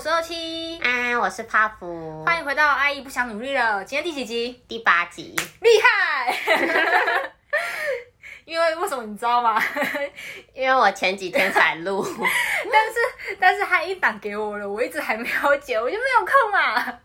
我是二七，安，我是帕芙，欢迎回到阿姨不想努力了。今天第几集？第八集，厉害！因为为什么你知道吗？因为我前几天才录，但是但是他一档给我了，我一直还没有剪，我就没有空啊。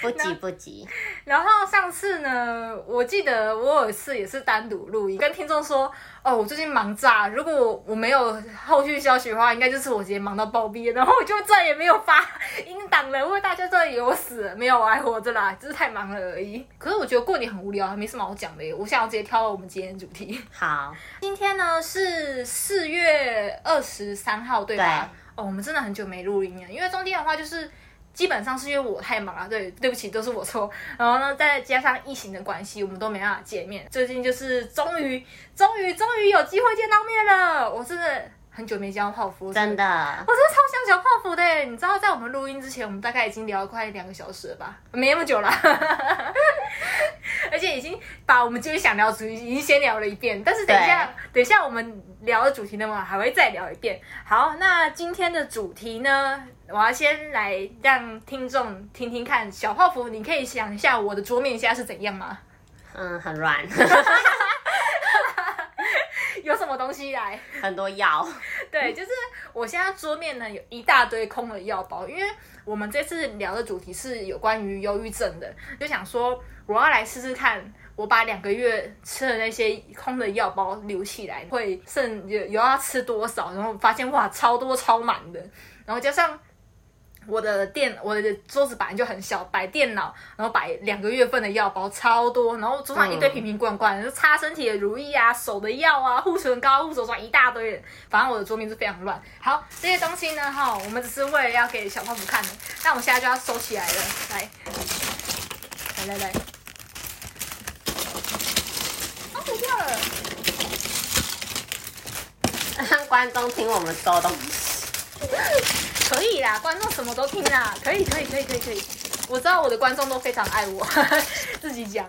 不急不急。然后上次呢，我记得我有一次也是单独录音，跟听众说，哦，我最近忙炸，如果我没有后续消息的话，应该就是我直接忙到暴毙，然后我就再也没有发音档了，因为大家真的以为我死了，没有，我还活着啦，只是太忙了而已。可是我觉得过年很无聊，还没什么好讲的耶，我想要直接跳到我们今天的主题。好，今天呢是四月二十三号，对吧？对。哦，我们真的很久没录音了，因为中间的话就是。基本上是因为我太忙了，对，对不起，都是我错。然后呢，再加上疫情的关系，我们都没办法见面。最近就是终于，终于，终于有机会见到面了。我真的很久没见到泡芙，真的，我真的超想小泡芙的。你知道，在我们录音之前，我们大概已经聊了快两个小时了吧？没那么久了，而且已经把我们今天想聊的主题已经先聊了一遍。但是等一下，等一下我们聊的主题呢，我还会再聊一遍。好，那今天的主题呢？我要先来让听众听听看，小泡芙，你可以想一下我的桌面现在是怎样吗？嗯，很软。有什么东西来？很多药。对，就是我现在桌面呢有一大堆空的药包，因为我们这次聊的主题是有关于忧郁症的，就想说我要来试试看，我把两个月吃的那些空的药包留起来，会剩有有要吃多少？然后发现哇，超多超满的，然后加上。我的电，我的桌子本来就很小，摆电脑，然后摆两个月份的药包超多，然后桌上一堆瓶瓶罐罐，就擦身体的乳液啊、手的药啊、护唇膏、护手霜一大堆，反正我的桌面是非常乱。好，这些东西呢，哈，我们只是为了要给小泡芙看的，那我们现在就要收起来了，来，来来来，啊，不掉了，让 观众听我们收东西。可以啦，观众什么都听啦，可以，可以，可以，可以，可以。我知道我的观众都非常爱我，呵呵自己讲。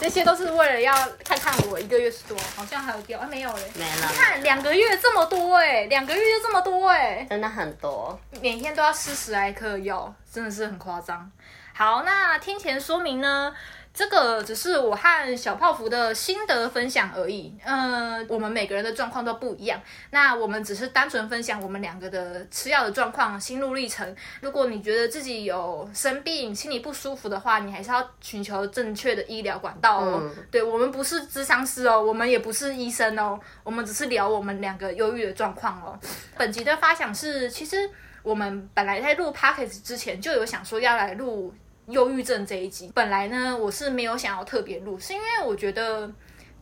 这些都是为了要看看我一个月是多，好像还有掉，啊，没有嘞，没了。看两个月这么多哎，两个月就这么多哎，真的很多，每天都要吃十来颗药，真的是很夸张。好，那听前说明呢？这个只是我和小泡芙的心得分享而已。呃，我们每个人的状况都不一样。那我们只是单纯分享我们两个的吃药的状况、心路历程。如果你觉得自己有生病、心里不舒服的话，你还是要寻求正确的医疗管道哦。嗯、对，我们不是咨商师哦，我们也不是医生哦，我们只是聊我们两个忧郁的状况哦。本集的发想是，其实我们本来在录 Podcast 之前就有想说要来录。忧郁症这一集，本来呢，我是没有想要特别录，是因为我觉得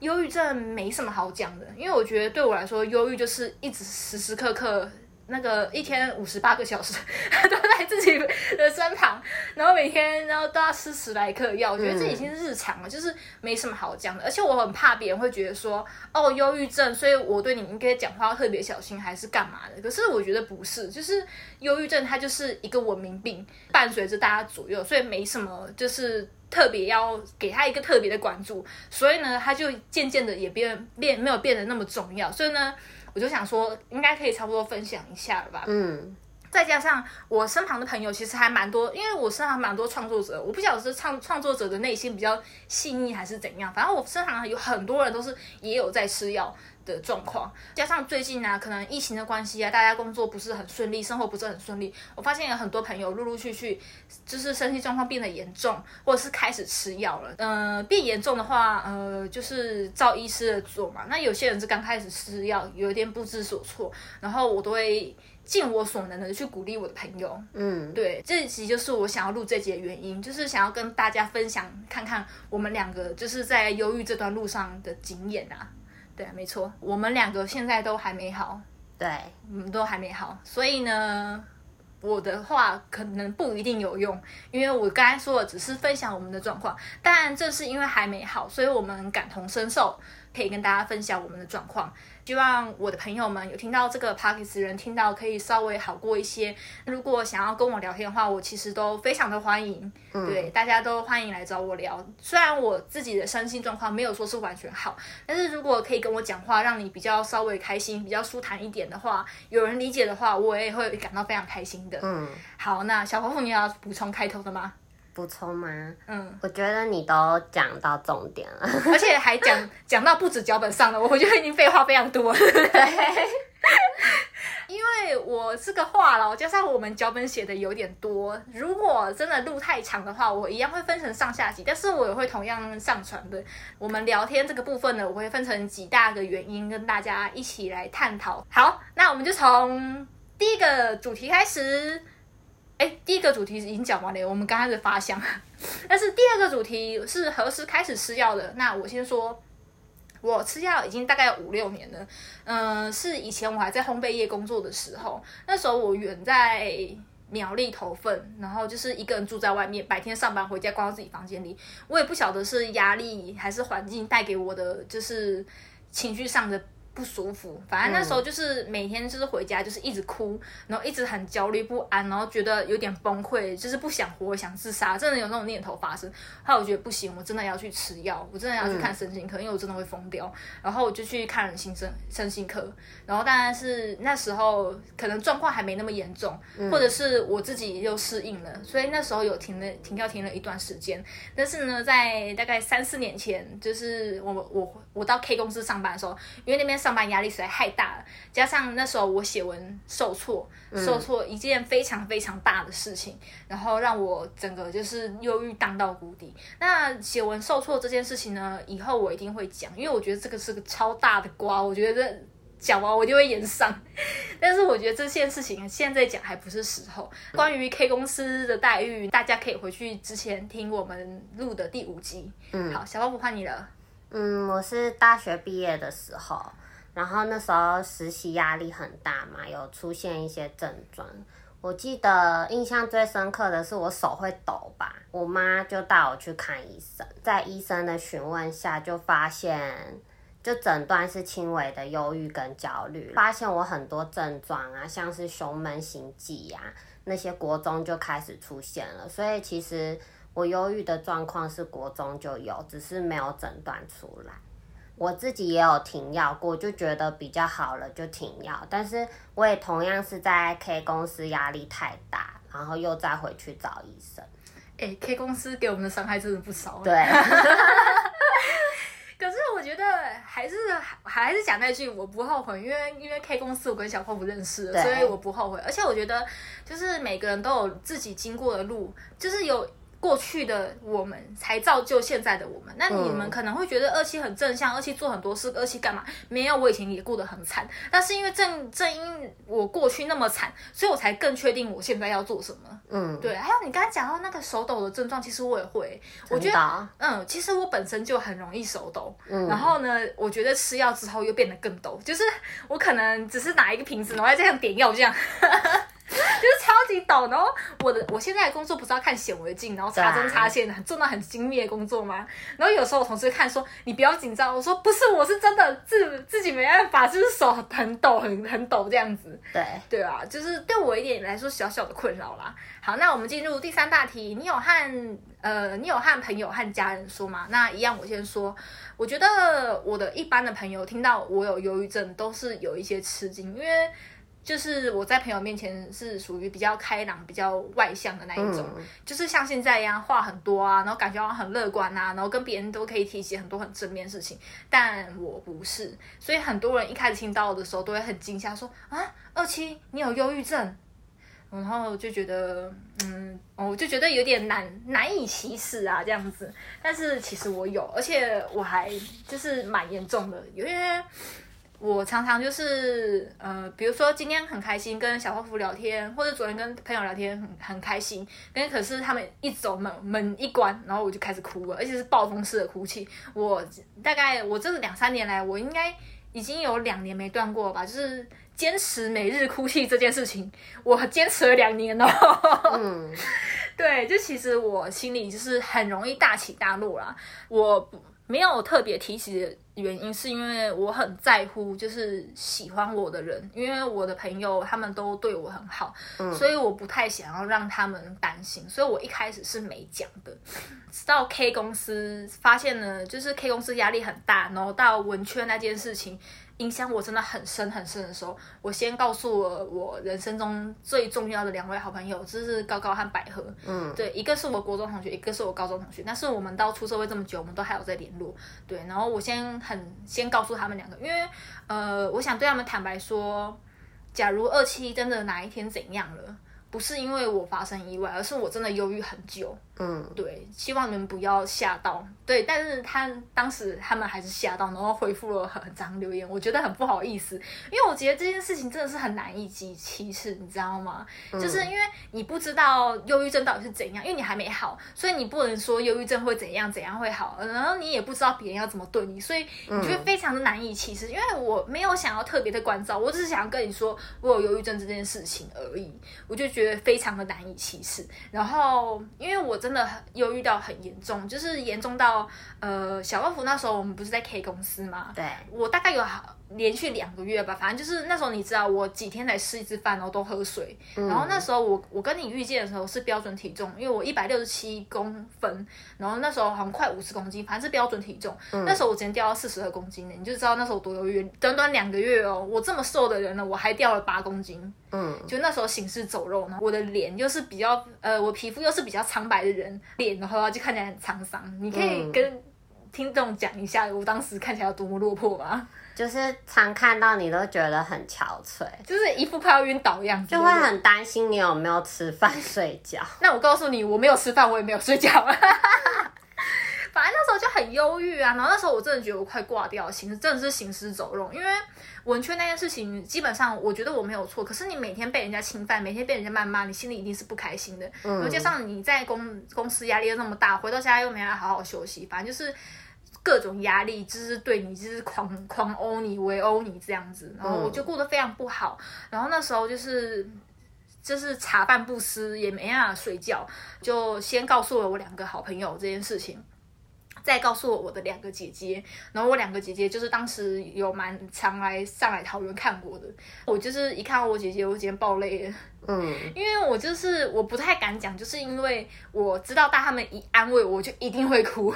忧郁症没什么好讲的，因为我觉得对我来说，忧郁就是一直时时刻刻。那个一天五十八个小时 都在自己的身旁，然后每天然后都要吃十来克药，我觉得这已经是日常了，就是没什么好讲的。而且我很怕别人会觉得说，哦，忧郁症，所以我对你应该讲话要特别小心，还是干嘛的？可是我觉得不是，就是忧郁症它就是一个文明病，伴随着大家左右，所以没什么就是特别要给他一个特别的关注，所以呢，他就渐渐的也变变没有变得那么重要，所以呢。我就想说，应该可以差不多分享一下了吧。嗯，再加上我身旁的朋友其实还蛮多，因为我身旁蛮多创作者，我不晓得是创创作者的内心比较细腻还是怎样。反正我身旁有很多人都是也有在吃药的状况，加上最近呢、啊，可能疫情的关系啊，大家工作不是很顺利，生活不是很顺利。我发现有很多朋友陆陆续续就是身体状况变得严重，或者是开始吃药了。嗯、呃，变严重的话，呃，就是照医师的做嘛。那有些人是刚开始吃药，有一点不知所措，然后我都会尽我所能的去鼓励我的朋友。嗯，对，这一集就是我想要录这集的原因，就是想要跟大家分享看看我们两个就是在忧郁这段路上的经验啊。对，没错，我们两个现在都还没好，对，我们都还没好，所以呢，我的话可能不一定有用，因为我刚才说的只是分享我们的状况，但正是因为还没好，所以我们感同身受，可以跟大家分享我们的状况。希望我的朋友们有听到这个 Podcast 人听到可以稍微好过一些。如果想要跟我聊天的话，我其实都非常的欢迎。嗯、对，大家都欢迎来找我聊。虽然我自己的身心状况没有说是完全好，但是如果可以跟我讲话，让你比较稍微开心、比较舒坦一点的话，有人理解的话，我也会感到非常开心的。嗯，好，那小黄蜂，你要补充开头的吗？补充吗？嗯，我觉得你都讲到重点了，而且还讲讲到不止脚本上了，我觉得已经废话非常多了。对，因为我是个话痨，加上我们脚本写的有点多，如果真的录太长的话，我一样会分成上下集，但是我也会同样上传的。我们聊天这个部分呢，我会分成几大个原因跟大家一起来探讨。好，那我们就从第一个主题开始。哎，第一个主题已经讲完了，我们刚开始发香。但是第二个主题是何时开始吃药的？那我先说，我吃药已经大概五六年了。嗯、是以前我还在烘焙业工作的时候，那时候我远在苗栗头份，然后就是一个人住在外面，白天上班回家关到自己房间里。我也不晓得是压力还是环境带给我的，就是情绪上的。不舒服，反正那时候就是每天就是回家就是一直哭，然后一直很焦虑不安，然后觉得有点崩溃，就是不想活，想自杀，真的有那种念头发生。后来我觉得不行，我真的要去吃药，我真的要去看身心科，因为我真的会疯掉。然后我就去看了心身身心科，然后当然是那时候可能状况还没那么严重，或者是我自己又适应了，所以那时候有停了停药停了一段时间。但是呢，在大概三四年前，就是我我我到 K 公司上班的时候，因为那边。上班压力实在太大了，加上那时候我写文受挫，受挫一件非常非常大的事情，嗯、然后让我整个就是忧郁荡到谷底。那写文受挫这件事情呢，以后我一定会讲，因为我觉得这个是个超大的瓜，我觉得讲完我就会演上。但是我觉得这件事情现在讲还不是时候。关于 K 公司的待遇，大家可以回去之前听我们录的第五集。嗯，好，小包不怕你了。嗯，我是大学毕业的时候。然后那时候实习压力很大嘛，有出现一些症状。我记得印象最深刻的是我手会抖吧，我妈就带我去看医生，在医生的询问下就发现，就诊断是轻微的忧郁跟焦虑。发现我很多症状啊，像是胸闷、心悸呀，那些国中就开始出现了。所以其实我忧郁的状况是国中就有，只是没有诊断出来。我自己也有停药过，就觉得比较好了，就停药。但是我也同样是在 K 公司压力太大，然后又再回去找医生。哎、欸，K 公司给我们的伤害真的不少。对。可是我觉得还是还是讲那句，我不后悔，因为因为 K 公司我跟小泡不认识，所以我不后悔。而且我觉得就是每个人都有自己经过的路，就是有。过去的我们才造就现在的我们。那你们可能会觉得二期很正向，二期做很多事，二期干嘛？没有，我以前也过得很惨。但是因为正正因我过去那么惨，所以我才更确定我现在要做什么。嗯，对。还有你刚才讲到那个手抖的症状，其实我也会。我觉得，嗯，其实我本身就很容易手抖。嗯。然后呢，我觉得吃药之后又变得更抖，就是我可能只是拿一个瓶子，然后这样点药这样。就是超级抖，然后我的我现在的工作不是要看显微镜，然后插针插线，很做到很精密的工作吗？然后有时候我同事看说，你不要紧张，我说不是，我是真的自自己没办法，就是手很抖，很很抖这样子。对对啊，就是对我一点来说小小的困扰啦。好，那我们进入第三大题，你有和呃你有和朋友和家人说吗？那一样我先说，我觉得我的一般的朋友听到我有忧郁症都是有一些吃惊，因为。就是我在朋友面前是属于比较开朗、比较外向的那一种，嗯、就是像现在一样话很多啊，然后感觉很乐观啊，然后跟别人都可以提起很多很正面的事情。但我不是，所以很多人一开始听到的时候都会很惊吓，说啊，二七你有忧郁症，然后就觉得嗯，我就觉得有点难难以启齿啊这样子。但是其实我有，而且我还就是蛮严重的，因为。我常常就是呃，比如说今天很开心跟小泡芙聊天，或者昨天跟朋友聊天很很开心，但可是他们一走门门一关，然后我就开始哭了，而且是暴风式的哭泣。我大概我这两三年来，我应该已经有两年没断过吧，就是坚持每日哭泣这件事情，我坚持了两年哦。嗯，对，就其实我心里就是很容易大起大落啦，我。没有特别提起的原因，是因为我很在乎，就是喜欢我的人，因为我的朋友他们都对我很好，嗯、所以我不太想要让他们担心，所以我一开始是没讲的。直到 K 公司发现呢，就是 K 公司压力很大，然后到文圈那件事情。影响我真的很深很深的时候，我先告诉我我人生中最重要的两位好朋友，就是高高和百合。嗯，对，一个是我国中同学，一个是我高中同学。但是我们到出社会这么久，我们都还有在联络。对，然后我先很先告诉他们两个，因为呃，我想对他们坦白说，假如二期真的哪一天怎样了，不是因为我发生意外，而是我真的忧郁很久。嗯，对，希望你们不要吓到。对，但是他当时他们还是吓到，然后回复了很长留言，我觉得很不好意思，因为我觉得这件事情真的是很难以启齿，你知道吗？嗯、就是因为你不知道忧郁症到底是怎样，因为你还没好，所以你不能说忧郁症会怎样怎样会好，然后你也不知道别人要怎么对你，所以你觉得非常的难以启齿。因为我没有想要特别的关照，我只是想要跟你说我有忧郁症这件事情而已，我就觉得非常的难以启齿。然后因为我。真的很忧郁到很严重，就是严重到呃，小泡芙那时候我们不是在 K 公司嘛？对，我大概有好连续两个月吧，反正就是那时候你知道，我几天才吃一次饭，然后都喝水。嗯、然后那时候我我跟你遇见的时候是标准体重，因为我一百六十七公分，然后那时候好像快五十公斤，反正是标准体重。嗯、那时候我直接掉到四十二公斤呢，你就知道那时候多忧郁。短短两个月哦，我这么瘦的人呢，我还掉了八公斤。嗯，就那时候行尸走肉呢，我的脸又是比较呃，我皮肤又是比较苍白的人脸的话，就看起来很沧桑。你可以跟听众讲一下，我当时看起来有多么落魄吗？就是常看到你都觉得很憔悴，就是一副快要晕倒的样子，就会很担心你有没有吃饭睡觉。那我告诉你，我没有吃饭，我也没有睡觉。反正那时候就很忧郁啊，然后那时候我真的觉得我快挂掉，行，真的是行尸走肉。因为文圈那件事情，基本上我觉得我没有错，可是你每天被人家侵犯，每天被人家谩骂，你心里一定是不开心的。嗯。然后加上你在公公司压力又那么大，回到家又没法好好休息，反正就是各种压力，就是对你就是狂狂殴你、围殴你这样子，然后我就过得非常不好。然后那时候就是就是茶饭不思，也没办法睡觉，就先告诉了我两个好朋友这件事情。再告诉我我的两个姐姐，然后我两个姐姐就是当时有蛮常来上海桃园看过的。我就是一看到我姐姐，我直接爆泪了。嗯，因为我就是我不太敢讲，就是因为我知道，大他们一安慰我，就一定会哭。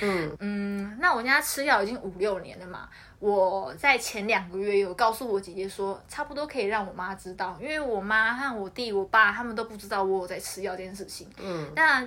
嗯嗯，那我家吃药已经五六年了嘛，我在前两个月有告诉我姐姐说，差不多可以让我妈知道，因为我妈和我弟、我爸他们都不知道我有在吃药这件事情。嗯，那。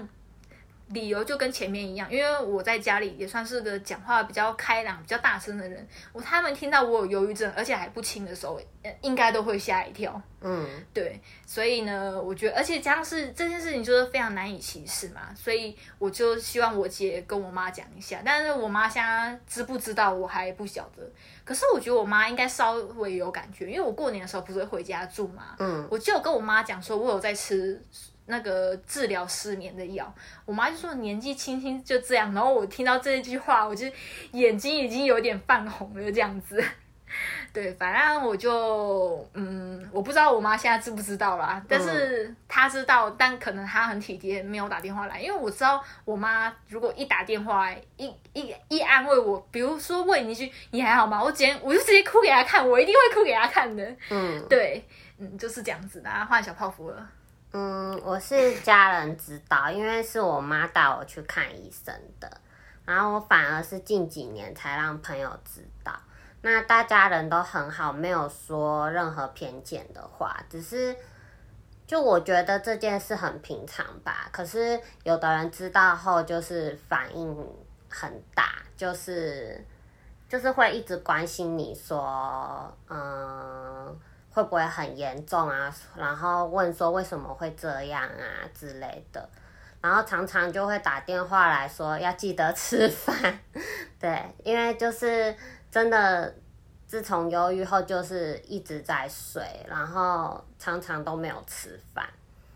理由就跟前面一样，因为我在家里也算是个讲话比较开朗、比较大声的人。我他们听到我有忧郁症，而且还不轻的时候，应该都会吓一跳。嗯，对，所以呢，我觉得，而且加上是这件事情就是非常难以启齿嘛，所以我就希望我姐跟我妈讲一下。但是我妈现在知不知道我还不晓得。可是我觉得我妈应该稍微有感觉，因为我过年的时候不是会回家住嘛。嗯，我就有跟我妈讲说，我有在吃。那个治疗失眠的药，我妈就说年纪轻轻就这样，然后我听到这一句话，我就眼睛已经有点泛红了，这样子。对，反正我就嗯，我不知道我妈现在知不知道啦，但是她知道，但可能她很体贴，没有打电话来，因为我知道我妈如果一打电话来，一一一安慰我，比如说问你一句你还好吗？我直接 我就直接哭给她看，我一定会哭给她看的。嗯，对，嗯，就是这样子的，换小泡芙了。嗯，我是家人知道，因为是我妈带我去看医生的，然后我反而是近几年才让朋友知道。那大家人都很好，没有说任何偏见的话，只是就我觉得这件事很平常吧。可是有的人知道后就是反应很大，就是就是会一直关心你说，嗯。会不会很严重啊？然后问说为什么会这样啊之类的，然后常常就会打电话来说要记得吃饭，对，因为就是真的，自从忧郁后就是一直在睡，然后常常都没有吃饭。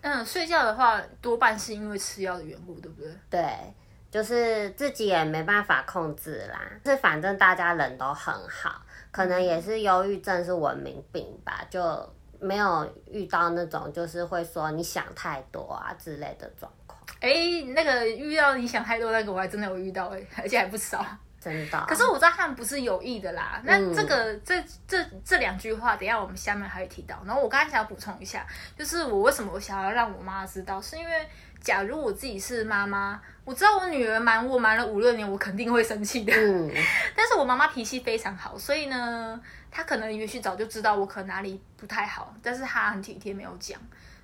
嗯，睡觉的话多半是因为吃药的缘故，对不对？对，就是自己也没办法控制啦，是反正大家人都很好。可能也是忧郁症是文明病吧，就没有遇到那种就是会说你想太多啊之类的状况。哎、欸，那个遇到你想太多那个，我还真的有遇到哎、欸，而且还不少。真的，可是我知道他们不是有意的啦。那这个、嗯、这这这两句话，等一下我们下面还会提到。然后我刚才想要补充一下，就是我为什么我想要让我妈知道，是因为假如我自己是妈妈，我知道我女儿瞒我瞒了五六年，我肯定会生气的。嗯。但是我妈妈脾气非常好，所以呢，她可能也许早就知道我可能哪里不太好，但是她很体贴，没有讲。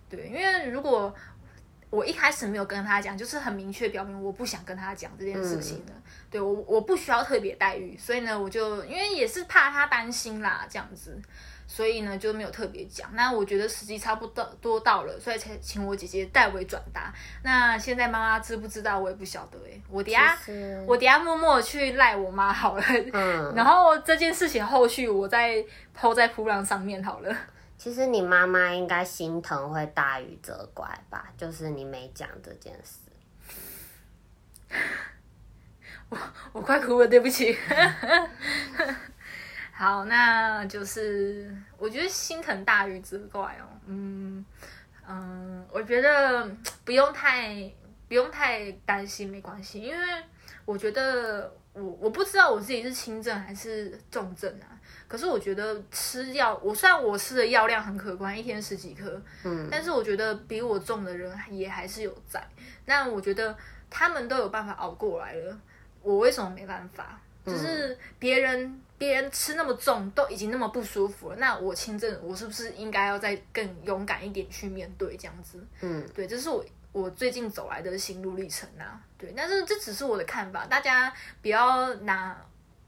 对，因为如果我一开始没有跟她讲，就是很明确表明我不想跟她讲这件事情的。嗯、对我，我不需要特别待遇，所以呢，我就因为也是怕她担心啦，这样子，所以呢就没有特别讲。那我觉得时机差不多多到了，所以才请我姐姐代为转达。那现在妈妈知不知道，我也不晓得哎、欸。我等下我等下默默去赖我妈好了。嗯。然后这件事情后续我再 po 在铺浪上面好了。其实你妈妈应该心疼会大于责怪吧？就是你没讲这件事，我我快哭了，对不起。好，那就是我觉得心疼大于责怪哦。嗯嗯，我觉得不用太不用太担心，没关系，因为我觉得我我不知道我自己是轻症还是重症啊。可是我觉得吃药，我虽然我吃的药量很可观，一天十几颗，嗯，但是我觉得比我重的人也还是有在。那我觉得他们都有办法熬过来了，我为什么没办法？就是别人别人吃那么重，都已经那么不舒服了，那我轻症，我是不是应该要再更勇敢一点去面对这样子？嗯，对，这是我我最近走来的心路历程啊。对，但是这只是我的看法，大家不要拿。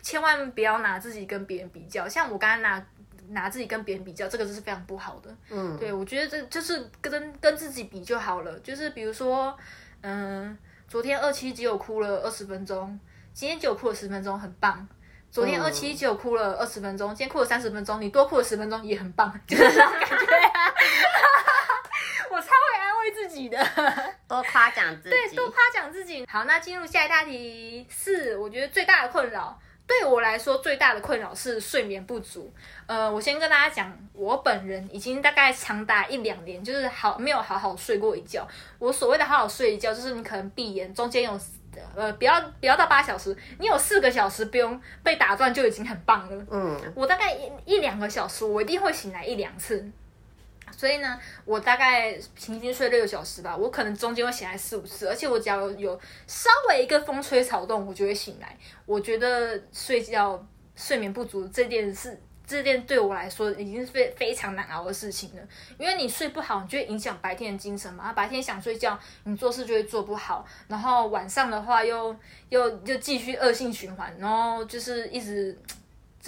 千万不要拿自己跟别人比较，像我刚刚拿拿自己跟别人比较，这个就是非常不好的。嗯，对，我觉得这就是跟跟自己比就好了。就是比如说，嗯，昨天二七只有哭了二十分钟，今天只有哭了十分钟，很棒。昨天二七只有哭了二十分钟，今天哭了三十分钟，你多哭了十分钟也很棒，就是这种感觉。我超会安慰自己的，多夸奖自己，对，多夸奖自己。好，那进入下一大题，四，我觉得最大的困扰。对我来说，最大的困扰是睡眠不足。呃，我先跟大家讲，我本人已经大概长达一两年，就是好没有好好睡过一觉。我所谓的好好睡一觉，就是你可能闭眼，中间有呃，不要不要到八小时，你有四个小时不用被打断就已经很棒了。嗯，我大概一一两个小时，我一定会醒来一两次。所以呢，我大概平均睡六个小时吧，我可能中间会醒来四五次，而且我只要有，有稍微一个风吹草动，我就会醒来。我觉得睡觉睡眠不足这件事，这件对我来说已经是非非常难熬的事情了。因为你睡不好，你就会影响白天的精神嘛。白天想睡觉，你做事就会做不好，然后晚上的话又又又继续恶性循环，然后就是一直。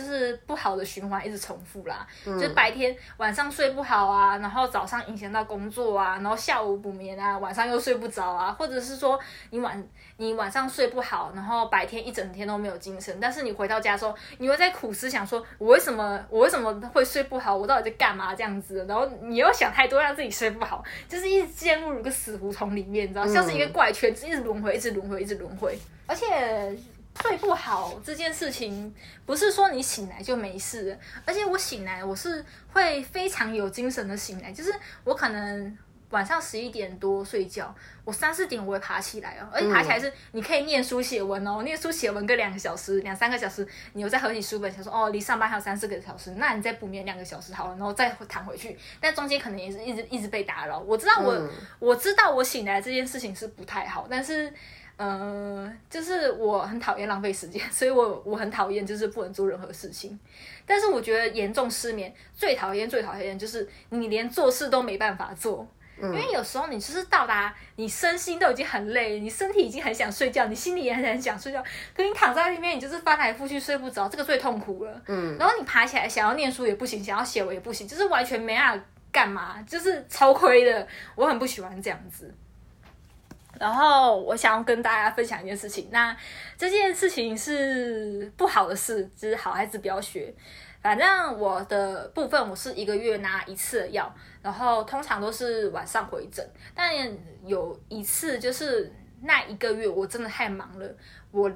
就是不好的循环一直重复啦，嗯、就是白天晚上睡不好啊，然后早上影响到工作啊，然后下午补眠啊，晚上又睡不着啊，或者是说你晚你晚上睡不好，然后白天一整天都没有精神，但是你回到家之后，你会在苦思想说，我为什么我为什么会睡不好，我到底在干嘛这样子，然后你又想太多，让自己睡不好，就是一直陷入一个死胡同里面，你知道，像是一个怪圈，一直轮回，一直轮回，一直轮回，而且。睡不好这件事情，不是说你醒来就没事，而且我醒来我是会非常有精神的醒来，就是我可能晚上十一点多睡觉，我三四点我会爬起来哦，而且爬起来是你可以念书写文哦，念书写文个两个小时，两三个小时，你又再合起书本想说哦，离上班还有三四个小时，那你再补眠两个小时好了，然后再躺回去，但中间可能也是一直一直被打扰。我知道我、嗯、我知道我醒来这件事情是不太好，但是。嗯、呃，就是我很讨厌浪费时间，所以我我很讨厌就是不能做任何事情。但是我觉得严重失眠最讨厌最讨厌就是你连做事都没办法做，嗯、因为有时候你就是到达你身心都已经很累，你身体已经很想睡觉，你心里也很想睡觉，可你躺在那边你就是翻来覆去睡不着，这个最痛苦了。嗯，然后你爬起来想要念书也不行，想要写我也不行，就是完全没办法干嘛，就是超亏的。我很不喜欢这样子。然后我想要跟大家分享一件事情，那这件事情是不好的事，就是好孩子不要学。反正我的部分，我是一个月拿一次的药，然后通常都是晚上回诊。但有一次就是那一个月我真的太忙了，我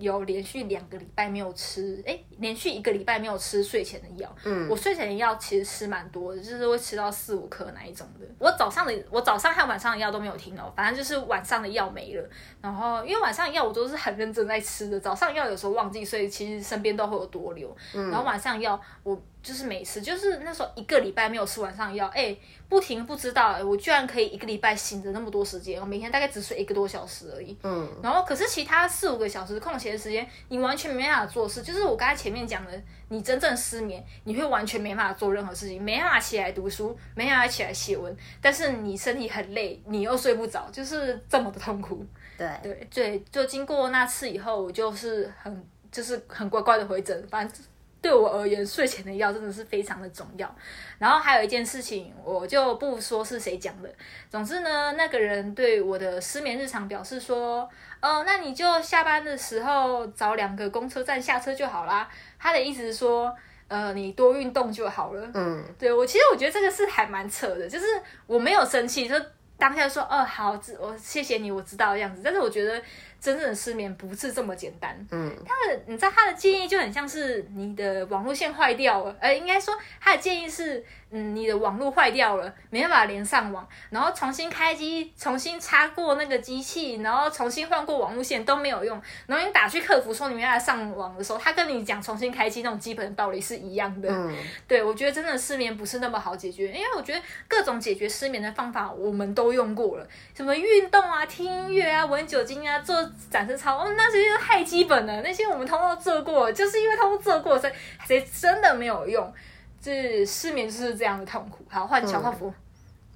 有连续两个礼拜没有吃，哎，连续一个礼拜没有吃睡前的药。嗯，我睡前的药其实吃蛮多的，就是会吃到四五颗那一种的。我早上的，我早上还有晚上的药都没有停哦，反正就是晚上的药没了。然后因为晚上的药我都是很认真在吃的，早上药有时候忘记，所以其实身边都会有多留。嗯，然后晚上药我。就是每次，就是那时候一个礼拜没有吃晚上药，哎，不停不知道，我居然可以一个礼拜醒着那么多时间，我每天大概只睡一个多小时而已。嗯，然后可是其他四五个小时空闲的时间，你完全没办法做事。就是我刚才前面讲的，你真正失眠，你会完全没办法做任何事情，没办法起来读书，没办法起来写文，但是你身体很累，你又睡不着，就是这么的痛苦。对对对，就经过那次以后，我就是很就是很乖乖的回诊，反正。对我而言，睡前的药真的是非常的重要。然后还有一件事情，我就不说是谁讲的。总之呢，那个人对我的失眠日常表示说：“呃，那你就下班的时候找两个公车站下车就好啦。”他的意思是说：“呃，你多运动就好了。”嗯，对，我其实我觉得这个是还蛮扯的，就是我没有生气，就当下说：“哦，好，我谢谢你，我知道的样子。”但是我觉得。真正的失眠不是这么简单。嗯，他的你知道他的建议就很像是你的网络线坏掉了，呃，应该说他的建议是。嗯，你的网络坏掉了，没办法连上网，然后重新开机，重新插过那个机器，然后重新换过网络线都没有用。然后你打去客服说你没办法上网的时候，他跟你讲重新开机那种基本的道理是一样的。嗯，对，我觉得真的失眠不是那么好解决，因为我觉得各种解决失眠的方法我们都用过了，什么运动啊、听音乐啊、闻酒精啊、做展示操，哦，那些太基本了，那些我们通通做过，就是因为通通做过，所以才真的没有用。这失眠就是这样的痛苦。好，换小泡芙。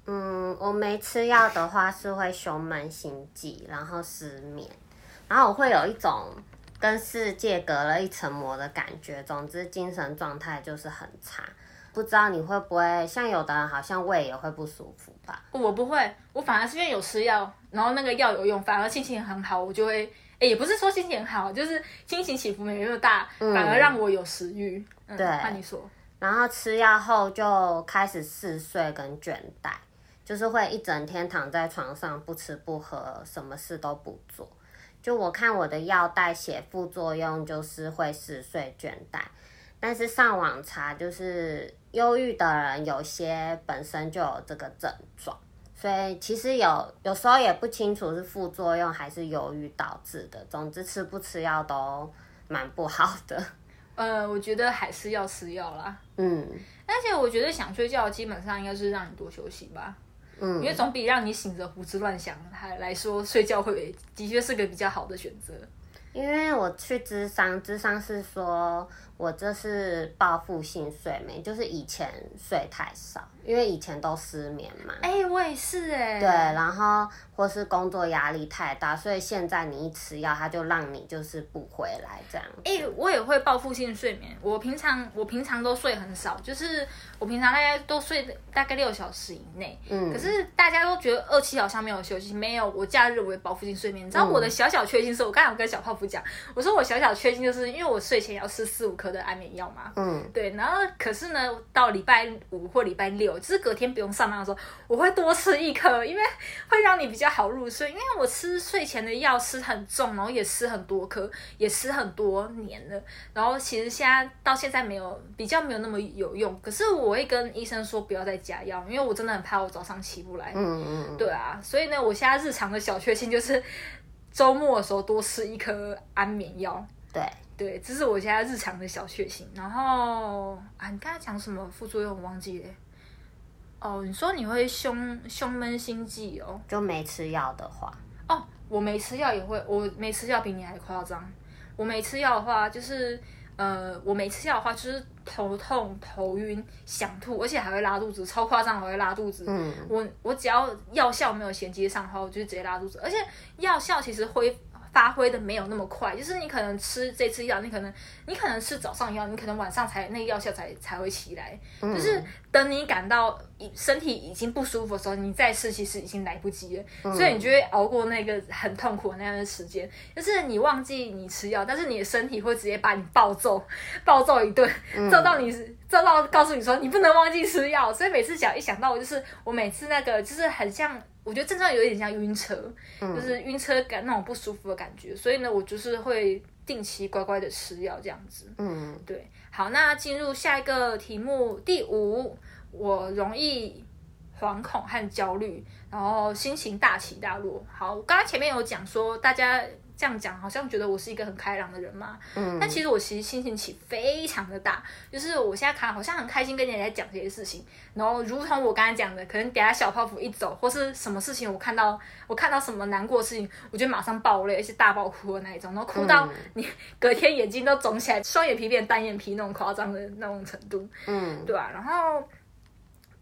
嗯，我没吃药的话是会胸闷心悸，然后失眠，然后我会有一种跟世界隔了一层膜的感觉。总之，精神状态就是很差。不知道你会不会像有的人，好像胃也会不舒服吧？我不会，我反而是因为有吃药，然后那个药有用，反而心情很好，我就会，哎，也不是说心情很好，就是心情起伏没那么大，反而让我有食欲。嗯，对，那你说。然后吃药后就开始嗜睡跟倦怠，就是会一整天躺在床上不吃不喝，什么事都不做。就我看我的药代写副作用就是会嗜睡倦怠，但是上网查就是忧郁的人有些本身就有这个症状，所以其实有有时候也不清楚是副作用还是忧郁导致的。总之吃不吃药都蛮不好的。呃，我觉得还是要吃药啦。嗯，而且我觉得想睡觉，基本上应该是让你多休息吧。嗯，因为总比让你醒着胡思乱想还来说，睡觉会的确是个比较好的选择。因为我去智商，智商是说我这是报复性睡眠，就是以前睡太少。因为以前都失眠嘛，哎、欸，我也是哎、欸，对，然后或是工作压力太大，所以现在你一吃药，他就让你就是补回来这样。哎、欸，我也会报复性睡眠，我平常我平常都睡很少，就是我平常大概都睡大概六小时以内。嗯，可是大家都觉得二七好像没有休息，没有，我假日我也报复性睡眠。你知道我的小小缺心是我刚才有跟小泡芙讲，我说我小小缺心就是因为我睡前要吃四五颗的安眠药嘛。嗯，对，然后可是呢，到礼拜五或礼拜六。就是隔天不用上班的时候，我会多吃一颗，因为会让你比较好入睡。因为我吃睡前的药吃很重，然后也吃很多颗，也吃很多年了。然后其实现在到现在没有比较没有那么有用。可是我会跟医生说不要再加药，因为我真的很怕我早上起不来。嗯嗯。对啊，所以呢，我现在日常的小确幸就是周末的时候多吃一颗安眠药。对对，这是我现在日常的小确幸。然后啊，你刚才讲什么副作用？我忘记了。哦，你说你会胸胸闷心悸哦？就没吃药的话？哦，我没吃药也会，我没吃药比你还夸张。我没吃药的话，就是呃，我没吃药的话就是头痛、头晕、想吐，而且还会拉肚子，超夸张，还会拉肚子。嗯，我我只要药效没有衔接上的话，我就直接拉肚子，而且药效其实会。发挥的没有那么快，就是你可能吃这次药，你可能你可能吃早上药，你可能晚上才那个药效才才会起来，嗯、就是等你感到身体已经不舒服的时候，你再吃其实已经来不及了，嗯、所以你就会熬过那个很痛苦的那样的时间，就是你忘记你吃药，但是你的身体会直接把你暴揍，暴揍一顿，揍到你揍到告诉你说你不能忘记吃药，所以每次想一想到我就是我每次那个就是很像。我觉得症状有一点像晕车，嗯、就是晕车感那种不舒服的感觉，所以呢，我就是会定期乖乖的吃药这样子。嗯，对。好，那进入下一个题目，第五，我容易惶恐和焦虑，然后心情大起大落。好，刚刚前面有讲说大家。这样讲好像觉得我是一个很开朗的人嘛，嗯，但其实我其实心情起非常的大，就是我现在看好像很开心跟你来讲这些事情，然后如同我刚才讲的，可能等下小泡芙一走或是什么事情，我看到我看到什么难过的事情，我就马上爆泪，而且大爆哭的那一种，然后哭到你隔天眼睛都肿起来，双眼皮变单眼皮那种夸张的那种程度，嗯，对吧？然后。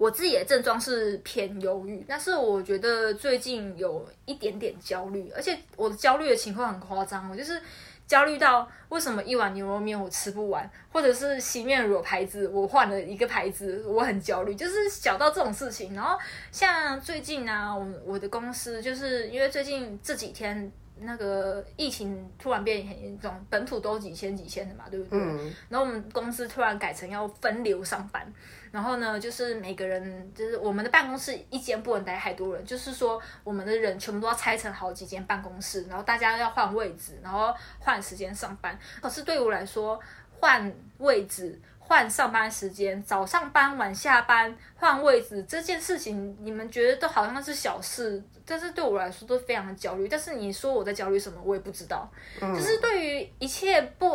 我自己的症状是偏忧郁，但是我觉得最近有一点点焦虑，而且我的焦虑的情况很夸张，我就是焦虑到为什么一碗牛肉面我吃不完，或者是洗面乳牌子我换了一个牌子，我很焦虑，就是小到这种事情。然后像最近啊，我我的公司就是因为最近这几天。那个疫情突然变很严重，本土都几千几千的嘛，对不对？嗯。然后我们公司突然改成要分流上班，然后呢，就是每个人就是我们的办公室一间不能待太多人，就是说我们的人全部都要拆成好几间办公室，然后大家要换位置，然后换时间上班。可是对我来说，换位置。换上班时间，早上班晚下班换位置这件事情，你们觉得都好像是小事，但是对我来说都非常的焦虑。但是你说我在焦虑什么，我也不知道。嗯、就是对于一切不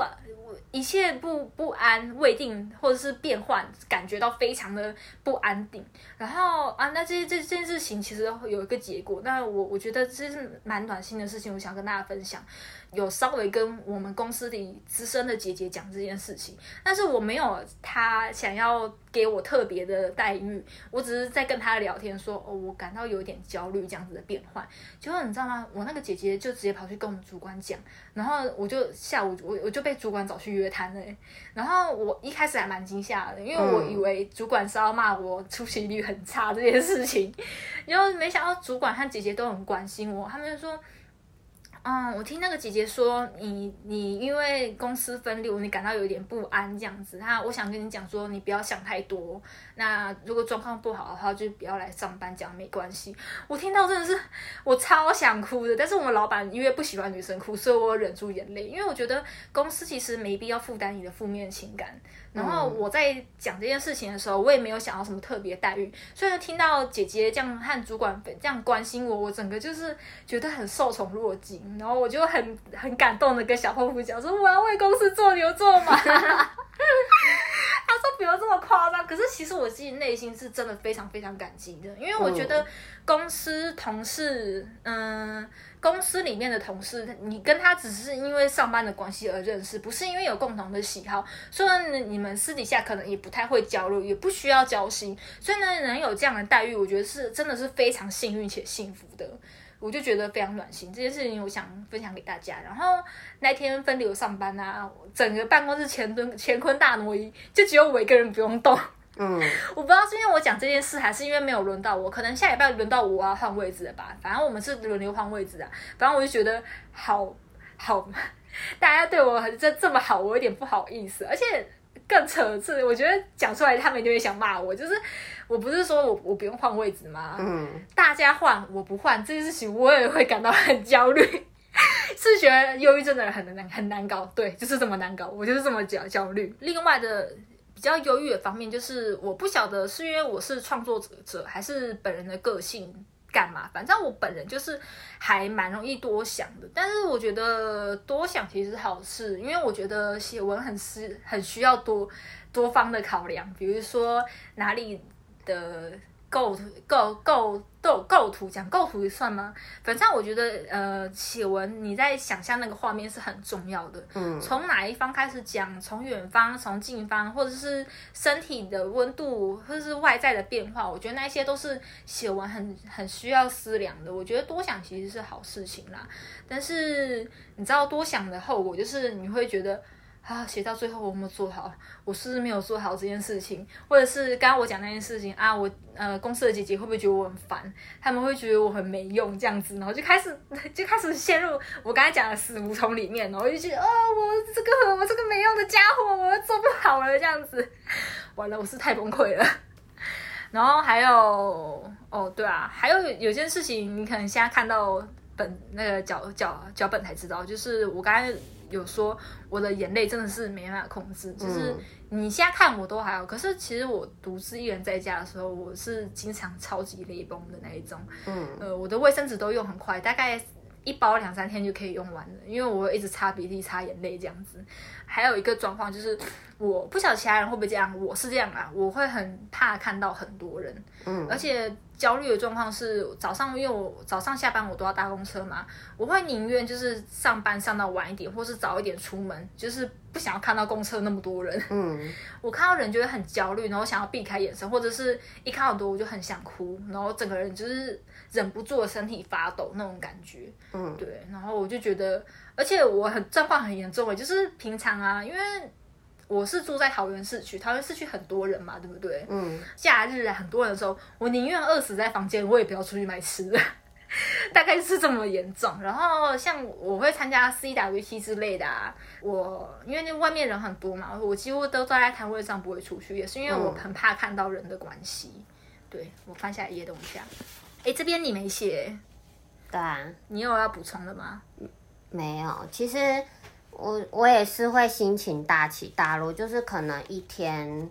一切不不安、未定或者是变换，感觉到非常的不安定。然后啊，那这这件事情其实有一个结果。那我我觉得这是蛮暖心的事情，我想跟大家分享。有稍微跟我们公司里资深的姐姐讲这件事情，但是我没有她想要给我特别的待遇，我只是在跟她聊天说，哦，我感到有点焦虑这样子的变换。结果你知道吗？我那个姐姐就直接跑去跟我们主管讲，然后我就下午我我就被主管找去约谈了。然后我一开始还蛮惊吓的，因为我以为主管是要骂我出席率很差这件事情，然后没想到主管和姐姐都很关心我，他们就说。嗯，我听那个姐姐说，你你因为公司分流，你感到有一点不安这样子。那我想跟你讲说，你不要想太多。那如果状况不好的话，就不要来上班，讲没关系。我听到真的是我超想哭的，但是我们老板因为不喜欢女生哭，所以我忍住眼泪，因为我觉得公司其实没必要负担你的负面情感。然后我在讲这件事情的时候，我也没有想到什么特别待遇，所以听到姐姐这样和主管这样关心我，我整个就是觉得很受宠若惊。然后我就很很感动的跟小泡芙讲说，我要为公司做牛做马。他说不要这么夸张，可是其实我自己内心是真的非常非常感激的，因为我觉得公司同事，嗯。公司里面的同事，你跟他只是因为上班的关系而认识，不是因为有共同的喜好。所以呢，你们私底下可能也不太会交流，也不需要交心。所以呢，能有这样的待遇，我觉得是真的是非常幸运且幸福的。我就觉得非常暖心。这件事情我想分享给大家。然后那天分流上班啊，整个办公室乾坤乾坤大挪移，就只有我一个人不用动。嗯，我不知道是因为我讲这件事，还是因为没有轮到我。可能下礼拜轮到我要换位置了吧。反正我们是轮流换位置啊。反正我就觉得好好，大家对我这这么好，我有点不好意思。而且更扯的是，我觉得讲出来他们就会想骂我。就是我不是说我我不用换位置吗？嗯，大家换我不换这件事情，我也会感到很焦虑。是觉得忧郁症的人很难很难搞，对，就是这么难搞。我就是这么焦焦虑。另外的。比较忧郁的方面，就是我不晓得是因为我是创作者，还是本人的个性干嘛。反正我本人就是还蛮容易多想的。但是我觉得多想其实好事，因为我觉得写文很是很需要多多方的考量，比如说哪里的。构图构构构构图讲构图也算吗？反正我觉得呃写文你在想象那个画面是很重要的。嗯，从哪一方开始讲？从远方，从近方，或者是身体的温度，或者是外在的变化，我觉得那些都是写文很很需要思量的。我觉得多想其实是好事情啦，但是你知道多想的后果就是你会觉得。啊，写到最后我没有做好，我是不是没有做好这件事情？或者是刚刚我讲那件事情啊，我呃公司的姐姐会不会觉得我很烦？他们会觉得我很没用这样子，然后就开始 就开始陷入我刚才讲的死胡同里面，然后就觉得哦，我这个我这个没用的家伙，我做不好了这样子，完了，我是太崩溃了。然后还有哦，对啊，还有有件事情，你可能现在看到本那个脚脚脚本才知道，就是我刚才有说我的眼泪真的是没办法控制，就是你现在看我都还好，可是其实我独自一人在家的时候，我是经常超级泪崩的那一种。嗯，呃，我的卫生纸都用很快，大概。一包两三天就可以用完了，因为我一直擦鼻涕、擦眼泪这样子。还有一个状况就是，我不晓得其他人会不会这样，我是这样啊，我会很怕看到很多人，嗯，而且焦虑的状况是早上，因为我早上下班我都要搭公车嘛，我会宁愿就是上班上到晚一点，或是早一点出门，就是不想要看到公车那么多人，嗯，我看到人就会很焦虑，然后想要避开眼神，或者是一看到多我就很想哭，然后整个人就是。忍不住的身体发抖那种感觉，嗯，对，然后我就觉得，而且我很状况很严重诶，就是平常啊，因为我是住在桃园市区，桃园市区很多人嘛，对不对？嗯，假日啊，很多人的时候，我宁愿饿死在房间，我也不要出去买吃的，大概是这么严重。然后像我会参加 CWT 之类的啊，我因为那外面人很多嘛，我几乎都坐在摊位上不会出去，也是因为我很怕看到人的关系。对，我翻下一页，东西啊。哎，这边你没写，对啊，你有要补充的吗？没有，其实我我也是会心情大起大落，就是可能一天，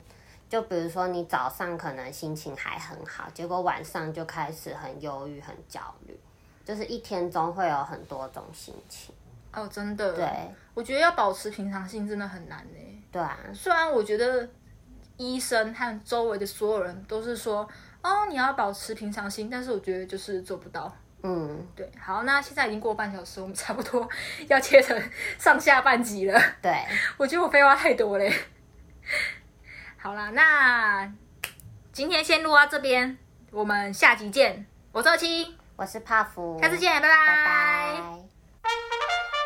就比如说你早上可能心情还很好，结果晚上就开始很忧郁、很焦虑，就是一天中会有很多种心情。哦，真的，对，我觉得要保持平常心真的很难呢。对啊，虽然我觉得医生和周围的所有人都是说。哦，你要保持平常心，但是我觉得就是做不到。嗯，对。好，那现在已经过半小时，我们差不多要切成 上下半集了。对，我觉得我废话太多嘞。好啦，那今天先录到这边，我们下集见。我是二七，我是帕福，下次见，拜拜。拜拜。